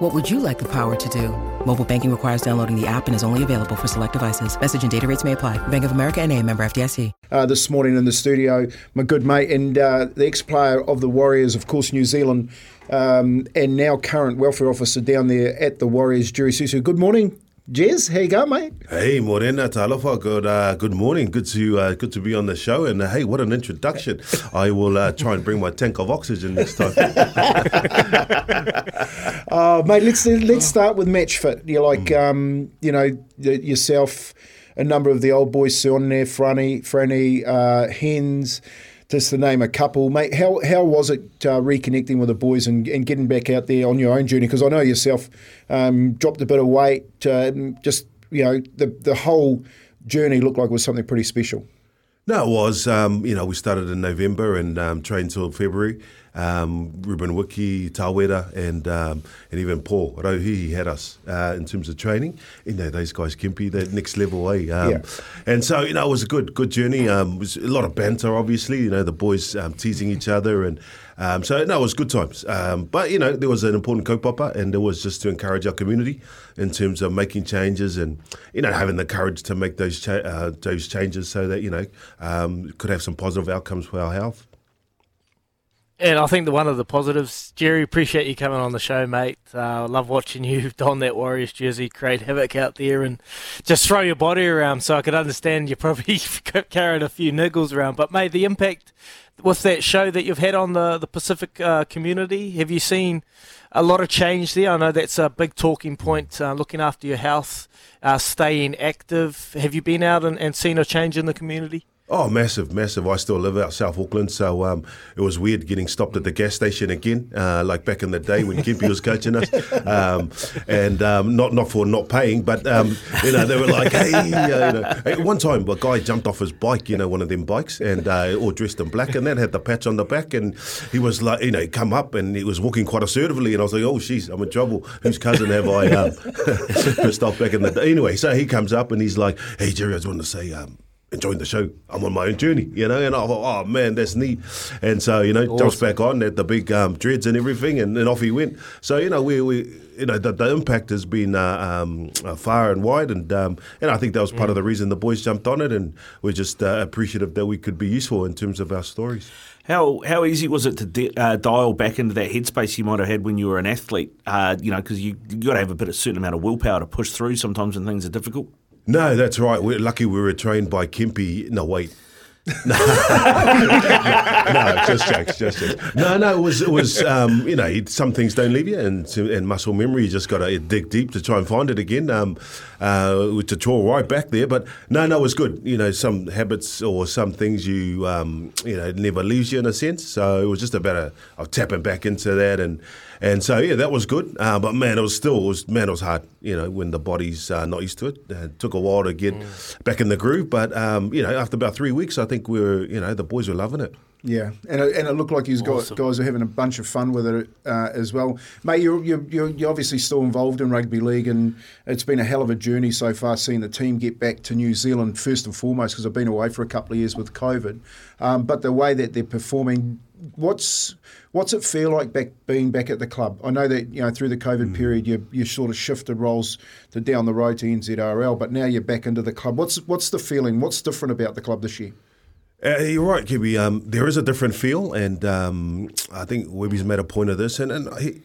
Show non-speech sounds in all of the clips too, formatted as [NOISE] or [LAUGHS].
What would you like the power to do? Mobile banking requires downloading the app and is only available for select devices. Message and data rates may apply. Bank of America and a member FDIC. Uh, this morning in the studio, my good mate and uh, the ex-player of the Warriors, of course, New Zealand, um, and now current welfare officer down there at the Warriors, Jerry Seuseu. Good morning, Jez, how you going, mate? Hey, Morena Talofa. Good, uh, good morning. Good to uh, good to be on the show. And uh, hey, what an introduction! [LAUGHS] I will uh, try and bring my tank of oxygen next time. oh, [LAUGHS] mate, let's let's start with match fit. You're like, mm. um, you know, yourself, a number of the old boys on there, Franny, Franny, uh, Hens just to name a couple, mate. How how was it uh, reconnecting with the boys and, and getting back out there on your own journey? Because I know yourself um, dropped a bit of weight. Uh, just you know, the the whole journey looked like it was something pretty special. No, it was. Um, you know, we started in November and um, trained till February um, Ruben Wiki, Tawera, and um, and even Paul Rauhihi had us uh, in terms of training. You know, those guys, Kempy, the next level, eh? Um, yeah. And so, you know, it was a good good journey. Um, it was a lot of banter, obviously. You know, the boys um, teasing each other and. Um, so no, it was good times. Um, but you know, there was an important kaupapa, and it was just to encourage our community in terms of making changes and you know having the courage to make those cha- uh, those changes so that you know could have some positive outcomes for our health. And I think the one of the positives, Jerry, appreciate you coming on the show, mate. Uh, love watching you [LAUGHS] don that Warriors jersey, create havoc out there, and just throw your body around. So I could understand you probably [LAUGHS] carried a few niggles around. But mate, the impact with that show that you've had on the the Pacific uh, community, have you seen a lot of change there? I know that's a big talking point. Uh, looking after your health, uh, staying active. Have you been out and, and seen a change in the community? Oh, massive, massive. I still live out South Auckland, so um, it was weird getting stopped at the gas station again, uh, like back in the day when Kempy was coaching us. [LAUGHS] Um, and um, not not for not paying, but, um, you know, they were like, hey, uh, you know. At one time, a guy jumped off his bike, you know, one of them bikes, and uh, all dressed in black, and that had the patch on the back, and he was like, you know, come up, and he was walking quite assertively, and I was like, oh, jeez, I'm in trouble. Whose cousin have I um, [LAUGHS] pissed off back in the day? Anyway, so he comes up, and he's like, hey, Jerry, I just want to say, um, enjoying the show. I'm on my own journey, you know, and I thought, oh man, that's neat. And so, you know, awesome. jumps back on at the big um, dreads and everything, and, and off he went. So, you know, we, we you know, the, the impact has been uh, um, uh, far and wide, and um, and I think that was part mm. of the reason the boys jumped on it, and we're just uh, appreciative that we could be useful in terms of our stories. How how easy was it to di- uh, dial back into that headspace you might have had when you were an athlete? Uh, you know, because you you got to have a bit of certain amount of willpower to push through sometimes when things are difficult. No, that's right. We're lucky we were trained by Kempy. No, wait. [LAUGHS] no, just jokes, just jokes. No, no, it was, it was, um, you know, some things don't leave you, and and muscle memory, you just got to dig deep to try and find it again. Um, uh, to draw right back there, but no, no, it was good. You know, some habits or some things you, um, you know, never leaves you in a sense. So it was just about a, of tapping back into that and and so yeah, that was good. Uh, but man, it was still it was man, it was hard. You know, when the body's uh, not used to it. Uh, it took a while to get mm. back in the groove. But um, you know, after about three weeks, I think we were you know the boys were loving it. Yeah, and it, and it looked like you awesome. guys are having a bunch of fun with it uh, as well, mate. You're, you're you're obviously still involved in rugby league, and it's been a hell of a journey so far. Seeing the team get back to New Zealand first and foremost, because I've been away for a couple of years with COVID, um, but the way that they're performing, what's what's it feel like back being back at the club? I know that you know through the COVID mm. period, you you sort of shifted roles to down the road to NZRL, but now you're back into the club. What's what's the feeling? What's different about the club this year? Uh, you're right, Gibby. Um, there is a different feel, and um, I think Webby's made a point of this. And, and he,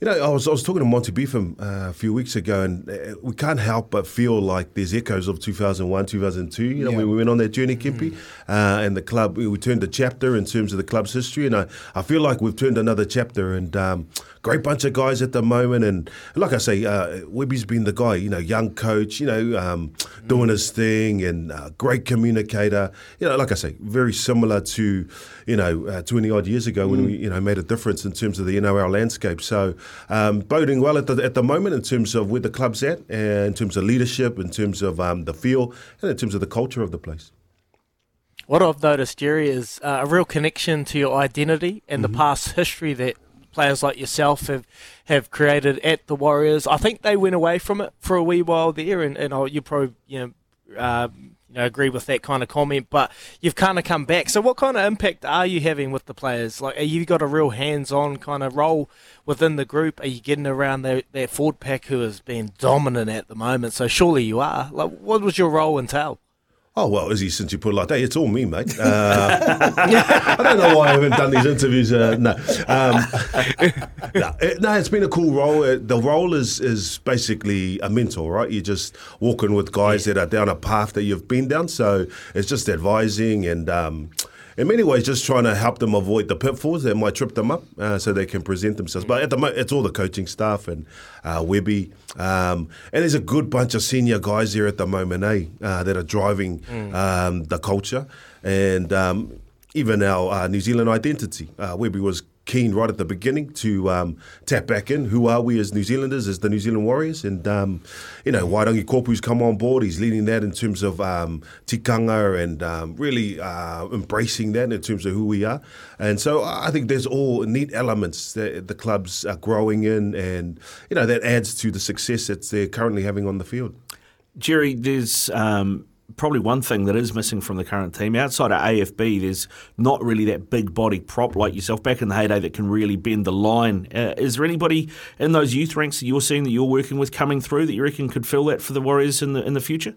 you know, I was I was talking to Monty Beetham uh, a few weeks ago, and uh, we can't help but feel like there's echoes of 2001, 2002. You know, yeah. when we went on that journey, Kempy, mm. uh, and the club, we, we, turned a chapter in terms of the club's history, and I, I feel like we've turned another chapter. And um, great bunch of guys at the moment. And like I say, uh, Webby's been the guy, you know, young coach, you know, um, doing his thing and uh, great communicator. You know, like I say, very similar to, you know, uh, 20 odd years ago when mm. we, you know, made a difference in terms of the NRL landscape. So um, boding well at the, at the moment in terms of where the club's at, in terms of leadership, in terms of um, the feel, and in terms of the culture of the place. what I've noticed, Jerry, is uh, a real connection to your identity and mm-hmm. the past history that players like yourself have have created at the Warriors. I think they went away from it for a wee while there, and, and you probably you know. Uh, you know, agree with that kind of comment, but you've kind of come back. So, what kind of impact are you having with the players? Like, are you got a real hands-on kind of role within the group? Are you getting around that, that forward pack who has been dominant at the moment? So, surely you are. Like, what was your role entail? Oh well, Izzy, since you put it like that, it's all me, mate. Uh, [LAUGHS] I don't know why I haven't done these interviews. Uh, no, um, [LAUGHS] no, it, no, it's been a cool role. Uh, the role is is basically a mentor, right? You're just walking with guys yeah. that are down a path that you've been down. So it's just advising and. Um, in many ways, just trying to help them avoid the pitfalls that might trip them up, uh, so they can present themselves. But at the moment, it's all the coaching staff and uh, Webby, um, and there's a good bunch of senior guys here at the moment, eh, uh, that are driving mm. um, the culture and um, even our uh, New Zealand identity. Uh, Webby was keen right at the beginning to um, tap back in. Who are we as New Zealanders, as the New Zealand Warriors? And, um, you know, Wairangi Kopu's come on board. He's leading that in terms of um, tikanga and um, really uh, embracing that in terms of who we are. And so I think there's all neat elements that the clubs are growing in and, you know, that adds to the success that they're currently having on the field. Jerry, there's um, probably one thing that is missing from the current team outside of AFB. There's not really that big body prop like yourself back in the heyday that can really bend the line. Uh, is there anybody in those youth ranks that you're seeing that you're working with coming through that you reckon could fill that for the Warriors in the in the future?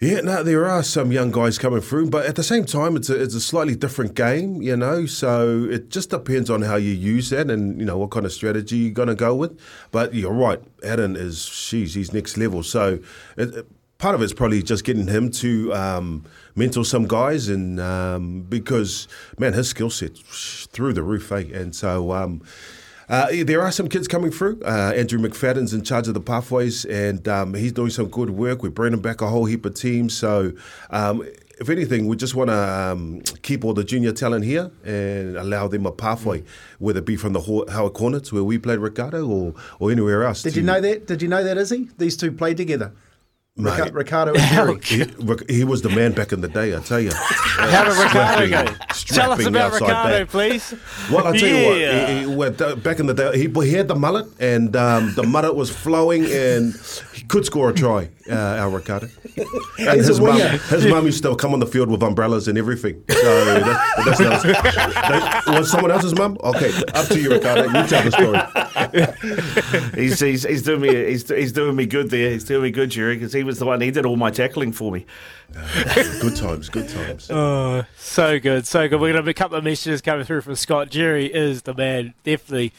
Yeah, no, there are some young guys coming through, but at the same time, it's a, it's a slightly different game, you know. So it just depends on how you use that and you know what kind of strategy you're going to go with. But you're right, Addin is she's he's next level. So it, part of it's probably just getting him to um, mentor some guys, and um, because man, his skill set through the roof, eh? And so. Um, uh, there are some kids coming through. Uh, Andrew McFadden's in charge of the pathways, and um, he's doing some good work. We're bringing back a whole heap of teams. So, um, if anything, we just want to um, keep all the junior talent here and allow them a pathway, whether it be from the Howick Hornets, where we played Ricardo, or, or anywhere else. Did you know that? Did you know that, Izzy? These two played together. Mate, Ricardo [LAUGHS] and he, he, was the man back in the day, I tell you. [LAUGHS] How did Ricardo go? Tell us about Ricardo, back. please. Well, I tell yeah. you what, he, he, back in the day, he, he had the mullet, and um, the mullet was flowing, and he could score a try, uh, our Ricardo. [LAUGHS] And his mum, his mum used to come on the field with umbrellas and everything. So that, that's, [LAUGHS] that's, was someone else's mum? Okay, up to you, Ricardo. You tell the story. [LAUGHS] he's, he's, he's doing me he's, he's doing me good there. He's doing me good, Jerry, because he was the one. He did all my tackling for me. good times, good times. Oh, so good, so good. We're going to have a couple of messages coming through from Scott. Jerry is the man, definitely.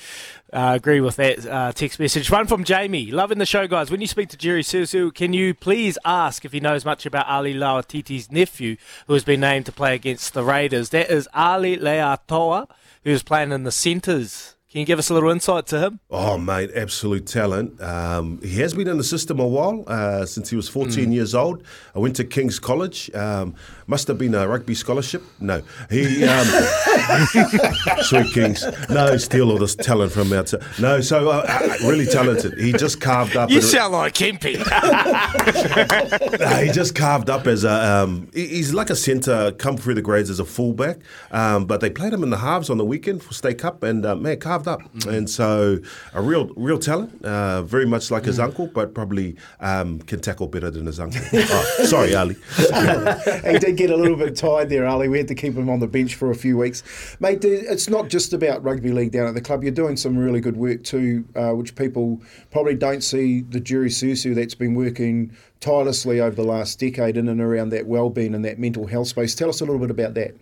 Uh, agree with that uh, text message. One from Jamie. Loving the show, guys. When you speak to Jerry Seuseu, can you please ask if he knows much about Ali Lauitiiti's nephew, who has been named to play against the Raiders? That is Ali Leiataua, who's playing in the centres can you give us a little insight to him? Oh, mate, absolute talent. Um, he has been in the system a while, uh, since he was 14 mm. years old. I went to King's College. Um, must have been a rugby scholarship. No, he um, [LAUGHS] sweet Kings. No, steal all this talent from outside. No, so uh, uh really talented. He just carved up. You sound like Kempy. [LAUGHS] [LAUGHS] he just carved up as a. Um, he's like a centre, come through the grades as a fullback. Um, but they played him in the halves on the weekend for State Cup, and uh, man, carved carved up, mm. and so a real real talent, uh, very much like mm. his uncle, but probably um, can tackle better than his uncle. [LAUGHS] oh, sorry, Ali. [LAUGHS] he did get a little bit tired there, Ali. We had to keep him on the bench for a few weeks, mate. It's not just about rugby league down at the club. You're doing some really good work too, uh, which people probably don't see. The Jerry Seuseu that's been working tirelessly over the last decade in and around that well-being and that mental health space. Tell us a little bit about that.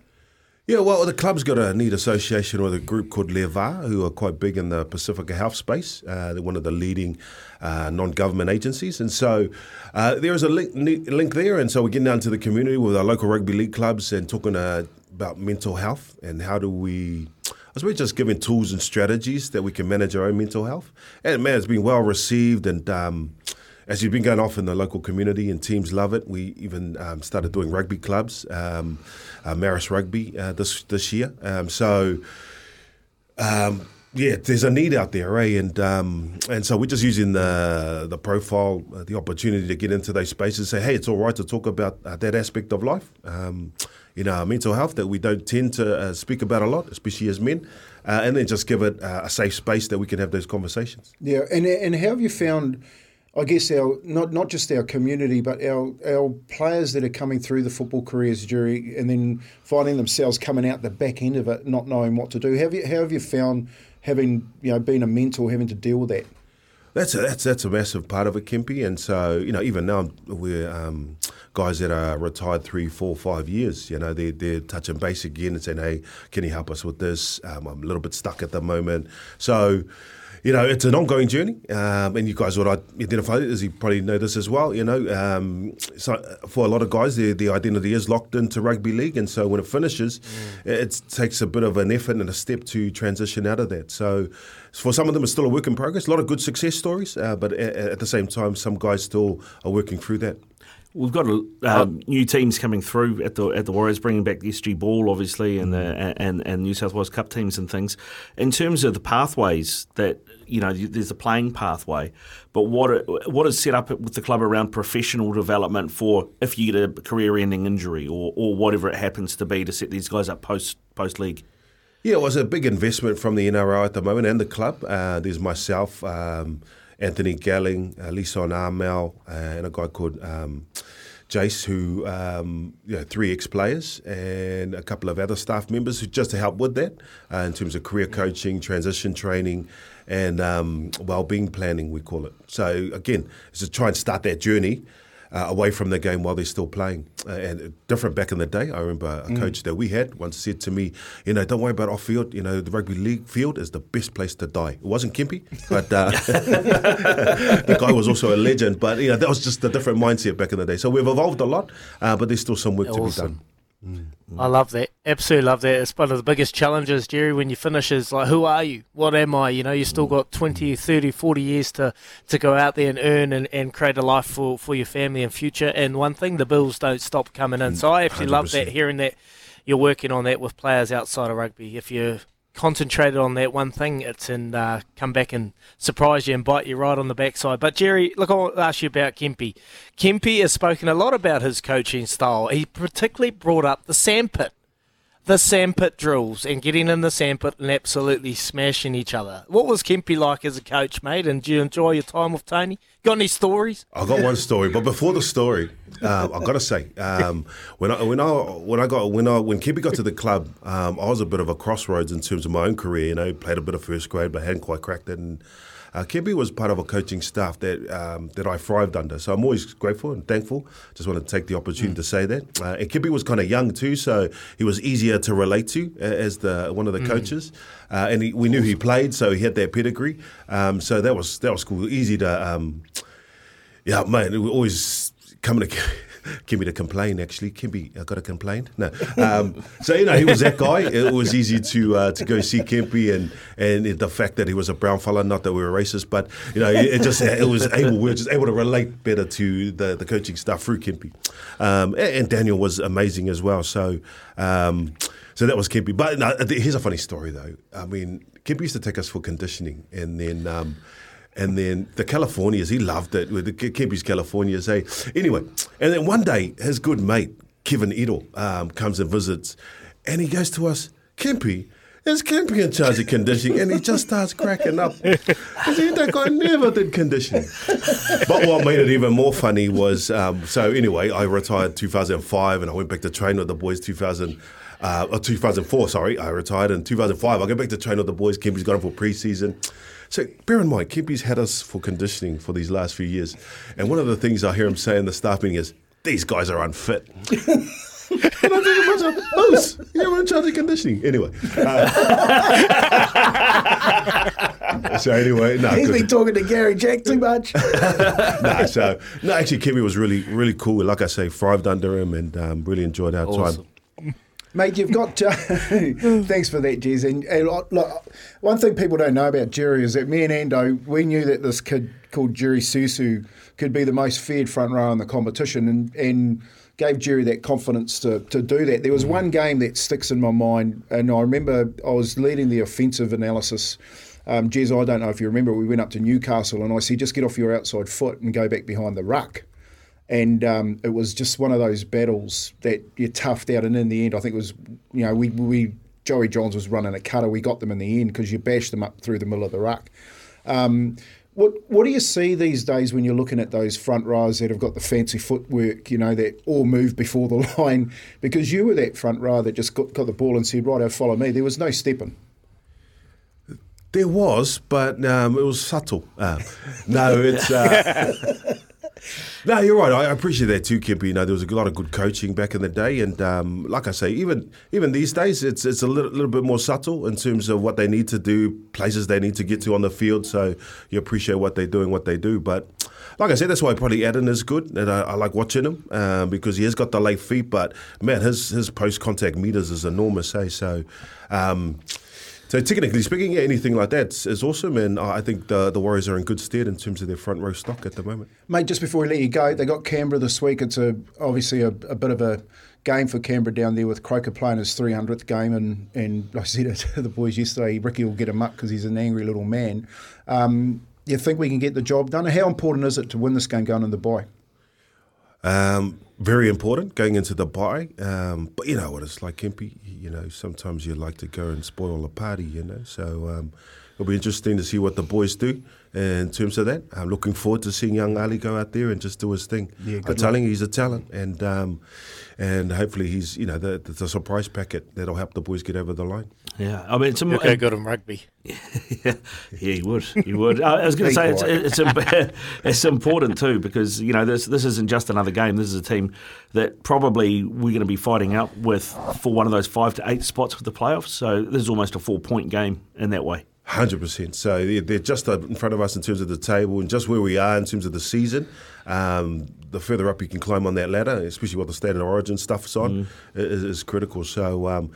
Yeah, well, the club's got a neat association with a group called Le Va, who are quite big in the Pacifica health space. Uh, they're one of the leading uh, non-government agencies, and so uh, there is a link, link, there. And so we're getting down to the community with our local rugby league clubs and talking uh, about mental health and how do we. I suppose just giving tools and strategies that we can manage our own mental health. And man, it's been well received and. Um, as you've been going off in the local community and teams love it, we even um, started doing rugby clubs, um, uh, Marist Rugby uh, this this year. Um, so. Um, yeah, there's a need out there, eh? And um, and so we're just using the the profile, uh, the opportunity to get into those spaces. Say, hey, it's all right to talk about uh, that aspect of life. Um, you know, mental health that we don't tend to uh, speak about a lot, especially as men. Uh, and then just give it uh, a safe space that we can have those conversations. Yeah, and and how have you found? I guess our not not just our community, but our our players that are coming through the football careers, Jerry, and then finding themselves coming out the back end of it, not knowing what to do. Have you how have you found having you know been a mentor, having to deal with that? That's a, that's that's a massive part of it, Kempy. And so you know, even now we're um, guys that are retired three, four, five years. You know, they they're touching base again and saying, "Hey, can you help us with this? Um, I'm a little bit stuck at the moment." So you know, it's an ongoing journey, um, and you guys would identify it as you probably know this as well. You know, um, so for a lot of guys, the the identity is locked into rugby league, and so when it finishes, mm. it takes a bit of an effort and a step to transition out of that. So for some of them, it's still a work in progress. A lot of good success stories, uh, but at, at the same time, some guys still are working through that. We've got um, new teams coming through at the at the Warriors, bringing back the SG Ball, obviously, and the and and New South Wales Cup teams and things. In terms of the pathways that you know, there's a playing pathway, but what what is set up with the club around professional development for if you get a career-ending injury or or whatever it happens to be to set these guys up post post league. Yeah, it was a big investment from the NRL at the moment and the club. Uh, there's myself. Um, Anthony Gelling, uh, Lison Armel, uh, and a guy called um, Jace, who um, you know, three ex-players, and a couple of other staff members who just to help with that uh, in terms of career coaching, transition training, and um, well-being planning, we call it. So again, it's to try and start that journey uh, away from the game while they're still playing. Uh, and different back in the day, I remember a mm. coach that we had once said to me, you know, don't worry about off field. You know, the rugby league field is the best place to die. It wasn't Kempy, but uh, [LAUGHS] the guy was also a legend. But you know, that was just a different mindset back in the day. So we've evolved a lot, uh, but there's still some work awesome. to be done. Mm. I love that. Absolutely love that. It's one of the biggest challenges, Jerry, when you finish is like, who are you? What am I? You know, you still mm. got 20, mm. 30, 40 years to, to go out there and earn and, and create a life for, for your family and future. And one thing, the bills don't stop coming in. So I actually 100%. love that, mm. hearing that you're working on that with players outside of rugby. If you're concentrated on that one thing, it's and uh, come back and surprise you and bite you right on the backside. But Jerry, look, I'll ask you about Kempy. Kempy has spoken a lot about his coaching style. He particularly brought up the sandpit the sandpit drills and getting in the sandpit and absolutely smashing each other. What was Kempy like as a coach, mate? And do you enjoy your time with Tony? Got any stories? I got one story, but before the story, um, I've got to say, um, when I when I when I got when I when Kempy got to the club, um, I was a bit of a crossroads in terms of my own career. You know, played a bit of first grade, but hadn't quite cracked it, and uh, was part of a coaching staff that um, that I thrived under. So I'm always grateful and thankful. Just want to take the opportunity mm. to say that. Uh, and Kempy was kind of young too, so he was easier to relate to as the one of the mm. coaches. Uh, and he, we knew he played, so he had that pedigree. Um, so that was that was cool. Easy to, um, yeah, man. We always coming to Kempy to complain. Actually, Kempy, I got to complain. No, um, so you know he was that guy. It was easy to uh, to go see Kempy, and and the fact that he was a brown fella. Not that we were racist, but you know it, just it was able we were just able to relate better to the the coaching staff through Kempy, um, and, and, Daniel was amazing as well. So. Um, so that was Kempy. But no, here's a funny story though. I mean, Kempy used to take us for conditioning, and then um, and then the Californias, he loved it with the Kempy's Californias. Hey, anyway, and then one day his good mate Kevin Edel um, comes and visits, and he goes to us, Kempy. Is Kempy in charge of conditioning? And he just starts cracking up. He said, that guy never did conditioning. But what made it even more funny was, um, so anyway, I retired 2005 and I went back to train with the boys 2000, uh, 2004, sorry. I retired in 2005. I go back to train with the boys. Kempy's got him for pre-season. So bear in mind, Kempy's had us for conditioning for these last few years. And one of the things I hear him say in the staff meeting is, these guys are unfit. [LAUGHS] and I'm thinking myself, Moose, you're in charge of conditioning. Anyway. Uh, [LAUGHS] so anyway, no. He's been talking to Gary Jack too much. [LAUGHS] no, so, no, actually, Kempy was really, really cool. Like I say, thrived under him and um, really enjoyed our awesome. time. Mate, you've got. Uh, [LAUGHS] thanks for that, Jez. And, and look, one thing people don't know about Jerry is that me and Ando, we knew that this kid called Jerry Seuseu could be the most feared front row in the competition, and and gave Jerry that confidence to, to do that. There was one game that sticks in my mind, and I remember I was leading the offensive analysis. Um, Jez, I don't know if you remember, we went up to Newcastle, and I said, just get off your outside foot and go back behind the ruck. And um, it was just one of those battles that you toughed out. And in the end, I think it was, you know, we we Joey Johns was running a cutter. We got them in the end because you bashed them up through the middle of the ruck. Um, what what do you see these days when you're looking at those front rows that have got the fancy footwork, you know, that all move before the [LAUGHS] line? Because you were that front row that just got, got the ball and said, right, over follow me. There was no stepping. There was, but um, it was subtle. Um, no, it's. Uh, [LAUGHS] no, you're right. I appreciate that too, Kempy. You know, there was a lot of good coaching back in the day, and um, like I say, even even these days, it's it's a little, little bit more subtle in terms of what they need to do, places they need to get to on the field. So you appreciate what they're doing, what they do. But like I said, that's why probably Addin is good, and I, I like watching him um, because he has got the late feet. But man, his his post contact meters is enormous. Hey, eh? so. Um, so technically speaking, yeah, anything like that is awesome, and I think the the Warriors are in good stead in terms of their front row stock at the moment. Mate, just before we let you go, they got Canberra this week. It's a obviously a, a bit of a game for Canberra down there with Croker playing his 300th game, and and [LAUGHS] like I said to the boys yesterday, Ricky will get him up because he's an angry little man. Um, you think we can get the job done? How important is it to win this game going in the bye? Um, very important going into the bye. Um, but you know what it's like, Kempy. You know, sometimes you like to go and spoil a party. You know, so um, it'll be interesting to see what the boys do in terms of that. I'm looking forward to seeing young Ali go out there and just do his thing. Yeah, I'm telling you, he's a talent, and um, and hopefully he's you know the, the, surprise packet that'll help the boys get over the line. Yeah, I mean, it's a, okay, good in rugby. yeah, [LAUGHS] yeah, he would, he would. I was going to say it's, it's [LAUGHS] it's important too because you know this this isn't just another game. This is a team that probably we're going to be fighting out with for one of those five to eight spots for the playoffs. So this is almost a four point game in that way. Hundred percent. So they're just in front of us in terms of the table and just where we are in terms of the season. Um, the further up you can climb on that ladder, especially what the state of origin stuff's on, mm. is, is, critical. So. Um,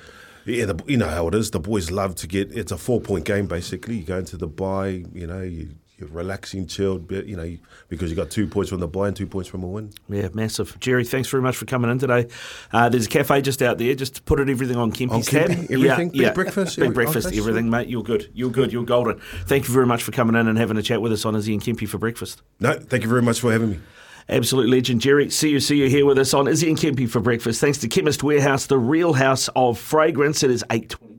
yeah, the, you know how it is. The boys love to get. It's a four-point game basically. You go into the bye. You know, you you're relaxing, chilled, bit, you know, because you got two points from the bye and two points from a win. Yeah, massive. Jerry, thanks very much for coming in today. Uh, there's a cafe just out there. Just put it everything on Kempy's tab. Everything, yeah, big yeah. breakfast, big breakfast, okay, everything, mate. You're good. You're good. You're golden. Thank you very much for coming in and having a chat with us on Izzy and Kempy for breakfast. No, thank you very much for having me. Absolute legend, Jerry. See you, see you here with us on Izzy and Kempy for breakfast. Thanks to Chemist Warehouse, the real house of fragrance. It is eight twenty.